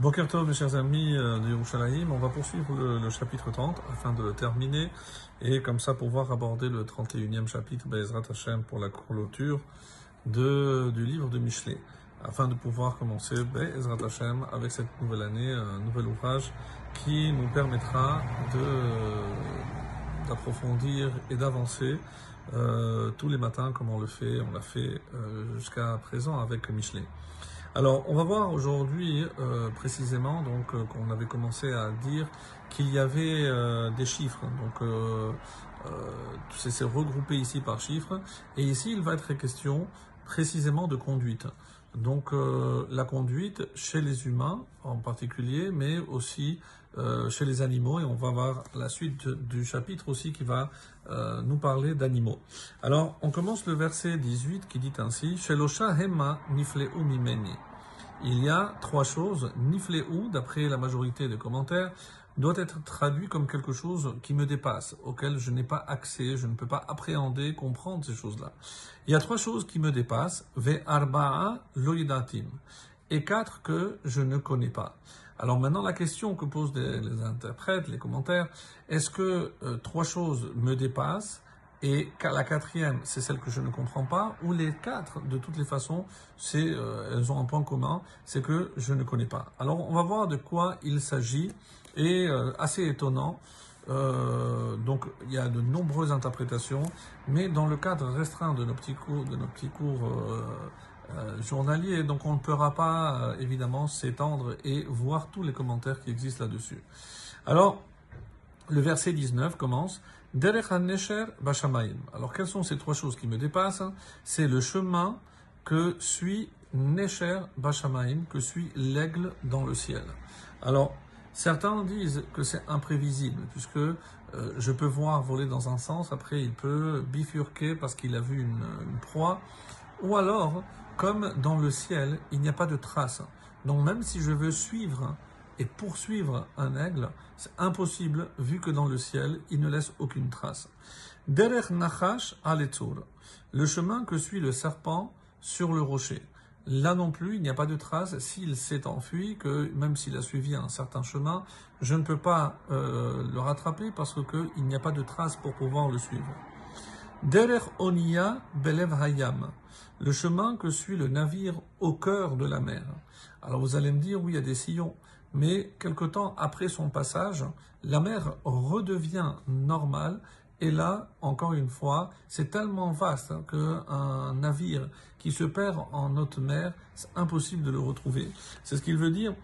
Boker Tov, mes chers amis euh, de Yerushalayim, on va poursuivre le, chapitre 30 afin de le terminer et comme ça pouvoir aborder le 31e chapitre Bezrat Hashem pour la clôture de, du livre de Michelet afin de pouvoir commencer Bezrat Hashem avec cette nouvelle année, un nouvel ouvrage qui nous permettra d'approfondir et d'avancer euh, tous les matins comme on le fait, on l'a fait euh, jusqu'à présent avec Michelet. Alors, on va voir aujourd'hui euh, précisément, donc euh, qu'on avait commencé à dire qu'il y avait euh, des chiffres. Donc, c'est regroupé ici par chiffres. Et ici, il va être question précisément de conduite. Donc, euh, la conduite chez les humains en particulier, mais aussi euh, chez les animaux. Et on va voir la suite du chapitre aussi qui va euh, nous parler d'animaux. Alors, on commence le verset 18 qui dit ainsi hema nifleu mimeni. Il y a trois choses. Nifleu, d'après la majorité des commentaires, doit être traduit comme quelque chose qui me dépasse, auquel je n'ai pas accès, je ne peux pas appréhender, comprendre ces choses-là. Il y a trois choses qui me dépassent. Ve arba'a loidatim. Et quatre que je ne connais pas. Alors maintenant, la question que posent les, les interprètes, les commentaires, est-ce que euh, trois choses me dépassent et la quatrième, c'est celle que je ne comprends pas, ou les quatre, de toutes les façons, c'est, euh, elles ont un point commun, c'est que je ne connais pas. Alors, on va voir de quoi il s'agit, et euh, assez étonnant. Euh, donc, il y a de nombreuses interprétations, mais dans le cadre restreint de nos petits cours, de nos petits cours journaliers, donc on ne pourra pas évidemment s'étendre et voir tous les commentaires qui existent là-dessus. Alors, le verset 19 commence. Alors, quelles sont ces trois choses qui me dépassent C'est le chemin que suit Nesher Bashamaim, que suit l'aigle dans le ciel. Alors, certains disent que c'est imprévisible, puisque euh, je peux voir voler dans un sens, après il peut bifurquer parce qu'il a vu une, une proie, ou alors, comme dans le ciel, il n'y a pas de trace. Donc, même si je veux suivre et poursuivre un aigle, c'est impossible vu que dans le ciel, il ne laisse aucune trace. Derech Nachash Aletour, le chemin que suit le serpent sur le rocher. Là non plus, il n'y a pas de trace. S'il s'est enfui, que même s'il a suivi un certain chemin, je ne peux pas euh, le rattraper parce qu'il n'y a pas de trace pour pouvoir le suivre. Derech Onia Belev Hayam, le chemin que suit le navire au cœur de la mer. Alors vous allez me dire, oui, il y a des sillons mais quelque temps après son passage, la mer redevient normale. Et là, encore une fois, c'est tellement vaste qu'un navire qui se perd en haute mer, c'est impossible de le retrouver. C'est ce qu'il veut dire.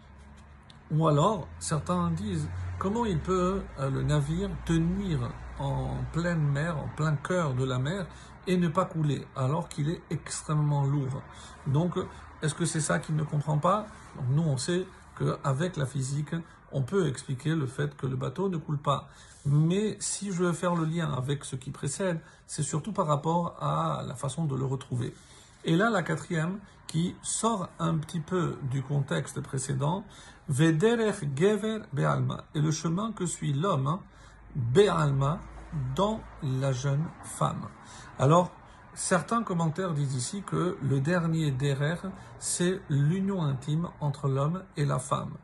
Ou alors, certains disent, comment il peut, euh, le navire, tenir en pleine mer, en plein cœur de la mer, et ne pas couler, alors qu'il est extrêmement lourd? Donc, est-ce que c'est ça qu'il ne comprend pas? Nous, on sait qu'avec la physique, on peut expliquer le fait que le bateau ne coule pas. Mais si je veux faire le lien avec ce qui précède, c'est surtout par rapport à la façon de le retrouver. Et là, la quatrième, qui sort un petit peu du contexte précédent, Vederech Gever Be'alma, et le chemin que suit l'homme, Be'alma, dans la jeune femme. Alors, Certains commentaires disent ici que le dernier derer, c'est l'union intime entre l'homme et la femme.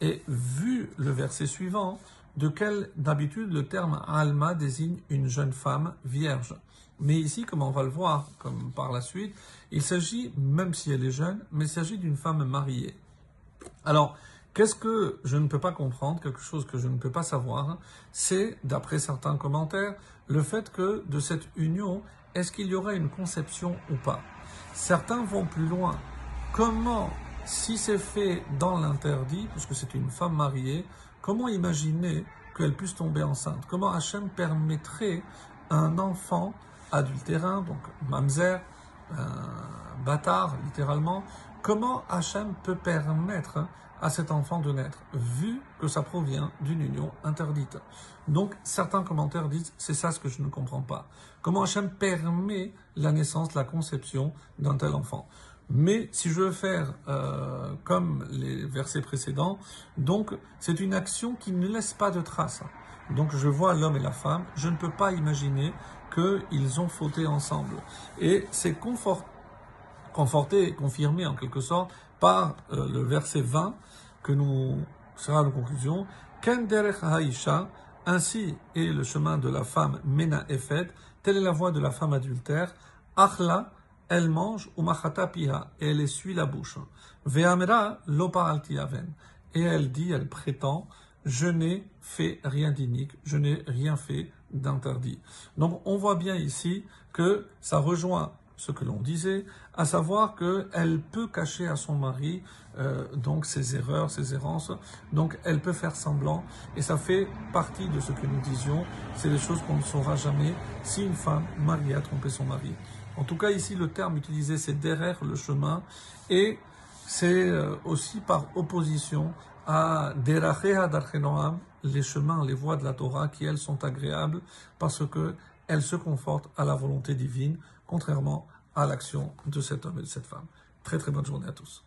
Et vu le verset suivant, de quel d'habitude le terme alma désigne une jeune femme vierge. Mais ici, comme on va le voir comme par la suite, il s'agit, même si elle est jeune, mais il s'agit d'une femme mariée. Alors, qu'est-ce que je ne peux pas comprendre, quelque chose que je ne peux pas savoir, c'est, d'après certains commentaires, le fait que de cette union, est-ce qu'il y aura une conception ou pas? Certains vont plus loin. Comment, si c'est fait dans l'interdit, puisque c'est une femme mariée, comment imaginer qu'elle puisse tomber enceinte? Comment Hachem permettrait un enfant adultérin, donc mamzer, bâtard littéralement, comment Hachem peut permettre à cet enfant de naître, vu que ça provient d'une union interdite? Donc, certains commentaires disent, c'est ça ce que je ne comprends pas. Comment Hachem permet la naissance, la conception d'un tel enfant? Mais si je veux faire euh, comme les versets précédents, donc c'est une action qui ne laisse pas de traces. Donc je vois l'homme et la femme, je ne peux pas imaginer qu'ils ont fauté ensemble. Et c'est conforté confirmé en quelque sorte par euh, le verset 20 que nous sera la conclusion. Ken derech haisha, ainsi est le chemin de la femme mena efed, telle est la voie de la femme adultère. Achla, elle mange, ou piha, et elle essuie la bouche. Ve'amera lopa altiaven, et elle dit, elle prétend, je n'ai fait rien d'inique, je n'ai rien fait d'interdit. Donc on voit bien ici que ça rejoint ce que l'on disait, à savoir qu'elle peut cacher à son mari euh, donc ses erreurs, ses errances, donc elle peut faire semblant, et ça fait partie de ce que nous disions, c'est des choses qu'on ne saura jamais si une femme mariée a trompé son mari. En tout cas ici le terme utilisé c'est derrière le chemin, et c'est euh, aussi par opposition à Derachea Darchenoam, les chemins, les voies de la Torah qui elles sont agréables parce que elles se confortent à la volonté divine, contrairement à l'action de cet homme et de cette femme. Très très bonne journée à tous.